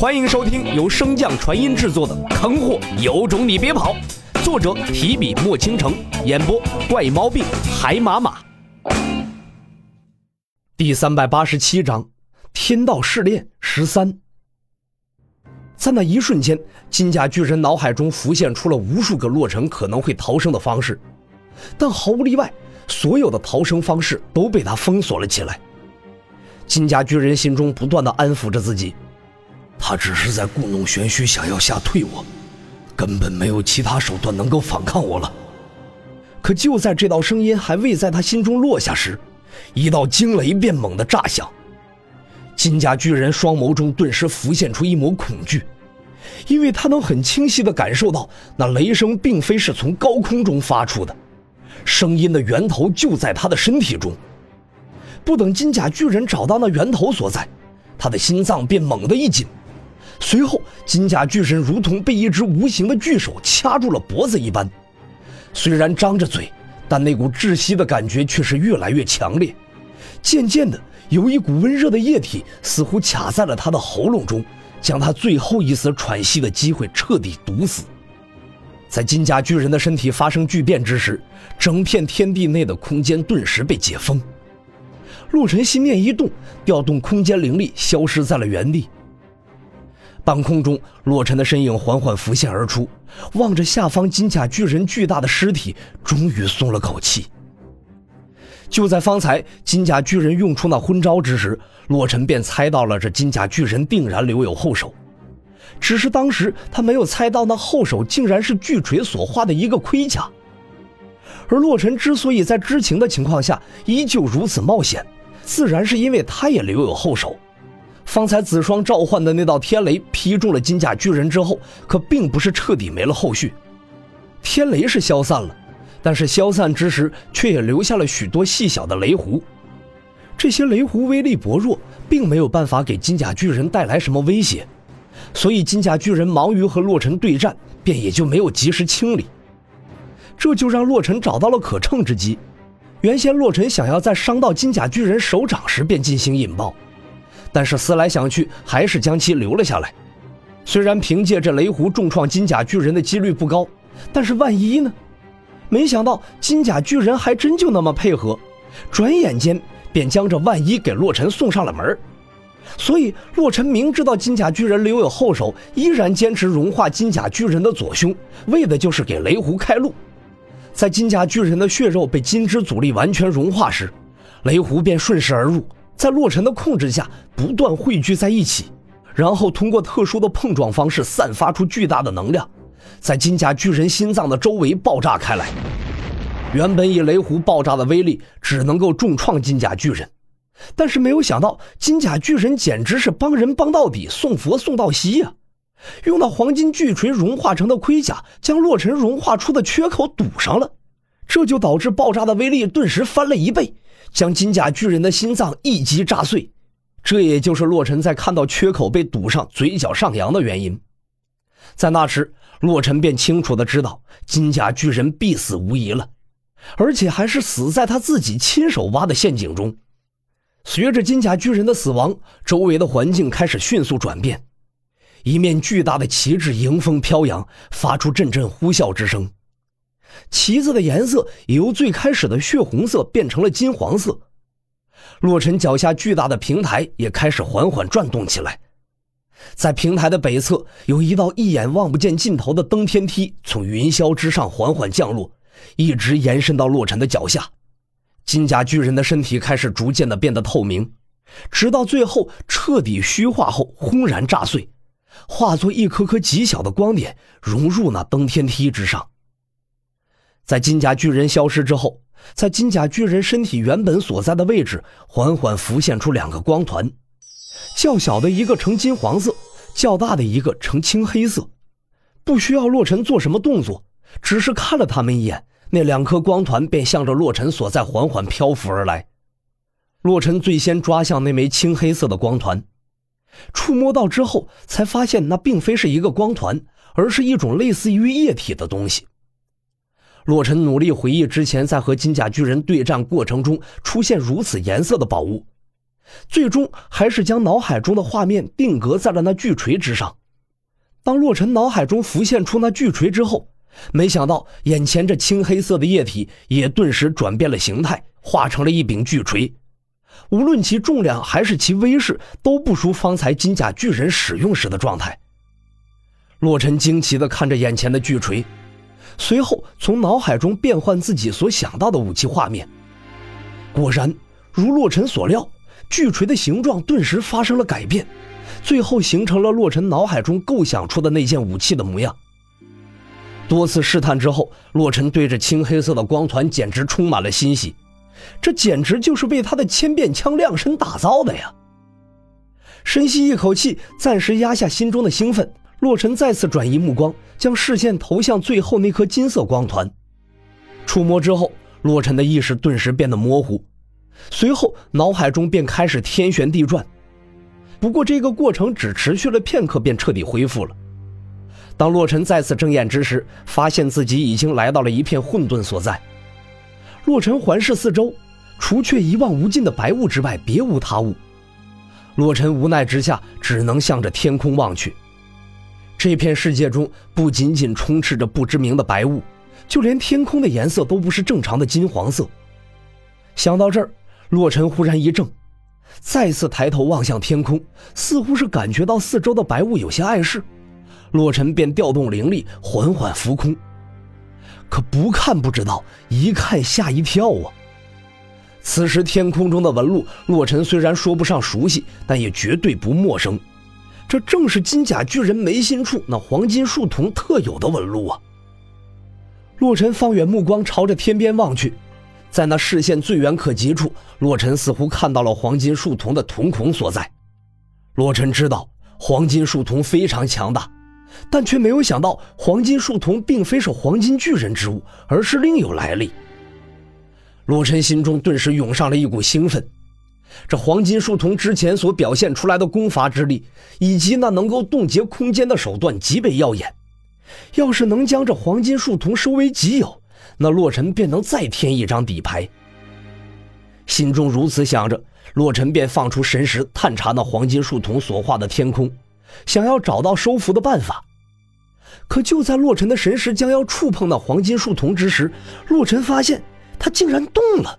欢迎收听由升降传音制作的《坑货有种你别跑》，作者提笔墨倾城，演播怪猫病海马马。第三百八十七章：天道试炼十三。在那一瞬间，金甲巨人脑海中浮现出了无数个洛尘可能会逃生的方式，但毫无例外，所有的逃生方式都被他封锁了起来。金甲巨人心中不断的安抚着自己。他只是在故弄玄虚，想要吓退我，根本没有其他手段能够反抗我了。可就在这道声音还未在他心中落下时，一道惊雷便猛地炸响。金甲巨人双眸中顿时浮现出一抹恐惧，因为他能很清晰地感受到那雷声并非是从高空中发出的，声音的源头就在他的身体中。不等金甲巨人找到那源头所在，他的心脏便猛地一紧。随后，金甲巨人如同被一只无形的巨手掐住了脖子一般，虽然张着嘴，但那股窒息的感觉却是越来越强烈。渐渐的，有一股温热的液体似乎卡在了他的喉咙中，将他最后一丝喘息的机会彻底堵死。在金甲巨人的身体发生巨变之时，整片天地内的空间顿时被解封。陆晨心念一动，调动空间灵力，消失在了原地。半空中，洛尘的身影缓缓浮现而出，望着下方金甲巨人巨大的尸体，终于松了口气。就在方才，金甲巨人用出那昏招之时，洛尘便猜到了这金甲巨人定然留有后手，只是当时他没有猜到那后手竟然是巨锤所化的一个盔甲。而洛尘之所以在知情的情况下依旧如此冒险，自然是因为他也留有后手。方才子双召唤的那道天雷劈中了金甲巨人之后，可并不是彻底没了后续。天雷是消散了，但是消散之时却也留下了许多细小的雷弧。这些雷弧威力薄弱，并没有办法给金甲巨人带来什么威胁，所以金甲巨人忙于和洛尘对战，便也就没有及时清理。这就让洛尘找到了可乘之机。原先洛尘想要在伤到金甲巨人手掌时便进行引爆。但是思来想去，还是将其留了下来。虽然凭借着雷狐重创金甲巨人的几率不高，但是万一呢？没想到金甲巨人还真就那么配合，转眼间便将这万一给洛尘送上了门。所以洛尘明知道金甲巨人留有后手，依然坚持融化金甲巨人的左胸，为的就是给雷狐开路。在金甲巨人的血肉被金之阻力完全融化时，雷狐便顺势而入。在洛尘的控制下，不断汇聚在一起，然后通过特殊的碰撞方式散发出巨大的能量，在金甲巨人心脏的周围爆炸开来。原本以雷狐爆炸的威力只能够重创金甲巨人，但是没有想到金甲巨人简直是帮人帮到底，送佛送到西呀！用那黄金巨锤融化成的盔甲，将洛尘融化出的缺口堵上了，这就导致爆炸的威力顿时翻了一倍。将金甲巨人的心脏一击炸碎，这也就是洛尘在看到缺口被堵上，嘴角上扬的原因。在那时，洛尘便清楚的知道金甲巨人必死无疑了，而且还是死在他自己亲手挖的陷阱中。随着金甲巨人的死亡，周围的环境开始迅速转变，一面巨大的旗帜迎风飘扬，发出阵阵呼啸之声。旗子的颜色也由最开始的血红色变成了金黄色。洛尘脚下巨大的平台也开始缓缓转动起来，在平台的北侧有一道一眼望不见尽头的登天梯从云霄之上缓缓降落，一直延伸到洛尘的脚下。金甲巨人的身体开始逐渐的变得透明，直到最后彻底虚化后轰然炸碎，化作一颗颗极小的光点融入那登天梯之上。在金甲巨人消失之后，在金甲巨人身体原本所在的位置，缓缓浮现出两个光团，较小的一个呈金黄色，较大的一个呈青黑色。不需要洛尘做什么动作，只是看了他们一眼，那两颗光团便向着洛尘所在缓缓漂浮而来。洛尘最先抓向那枚青黑色的光团，触摸到之后，才发现那并非是一个光团，而是一种类似于液体的东西。洛尘努力回忆之前在和金甲巨人对战过程中出现如此颜色的宝物，最终还是将脑海中的画面定格在了那巨锤之上。当洛尘脑海中浮现出那巨锤之后，没想到眼前这青黑色的液体也顿时转变了形态，化成了一柄巨锤。无论其重量还是其威势，都不输方才金甲巨人使用时的状态。洛尘惊奇地看着眼前的巨锤，随后从脑海中变换自己所想到的武器画面。果然，如洛尘所料，巨锤的形状顿时发生了改变，最后形成了洛尘脑海中构想出的那件武器的模样。多次试探之后，洛尘对着青黑色的光团简直充满了欣喜，这简直就是为他的千变枪量身打造的呀！深吸一口气，暂时压下心中的兴奋。洛尘再次转移目光，将视线投向最后那颗金色光团。触摸之后，洛尘的意识顿时变得模糊，随后脑海中便开始天旋地转。不过这个过程只持续了片刻，便彻底恢复了。当洛尘再次睁眼之时，发现自己已经来到了一片混沌所在。洛尘环视四周，除却一望无尽的白雾之外，别无他物。洛尘无奈之下，只能向着天空望去。这片世界中不仅仅充斥着不知名的白雾，就连天空的颜色都不是正常的金黄色。想到这儿，洛尘忽然一怔，再次抬头望向天空，似乎是感觉到四周的白雾有些碍事，洛尘便调动灵力，缓缓浮空。可不看不知道，一看吓一跳啊！此时天空中的纹路，洛尘虽然说不上熟悉，但也绝对不陌生。这正是金甲巨人眉心处那黄金树瞳特有的纹路啊！洛尘放远目光，朝着天边望去，在那视线最远可及处，洛尘似乎看到了黄金树瞳的瞳孔所在。洛尘知道黄金树瞳非常强大，但却没有想到黄金树瞳并非是黄金巨人之物，而是另有来历。洛尘心中顿时涌上了一股兴奋。这黄金树童之前所表现出来的功法之力，以及那能够冻结空间的手段极为耀眼。要是能将这黄金树童收为己有，那洛尘便能再添一张底牌。心中如此想着，洛尘便放出神识探查那黄金树童所画的天空，想要找到收服的办法。可就在洛尘的神识将要触碰那黄金树童之时，洛尘发现它竟然动了。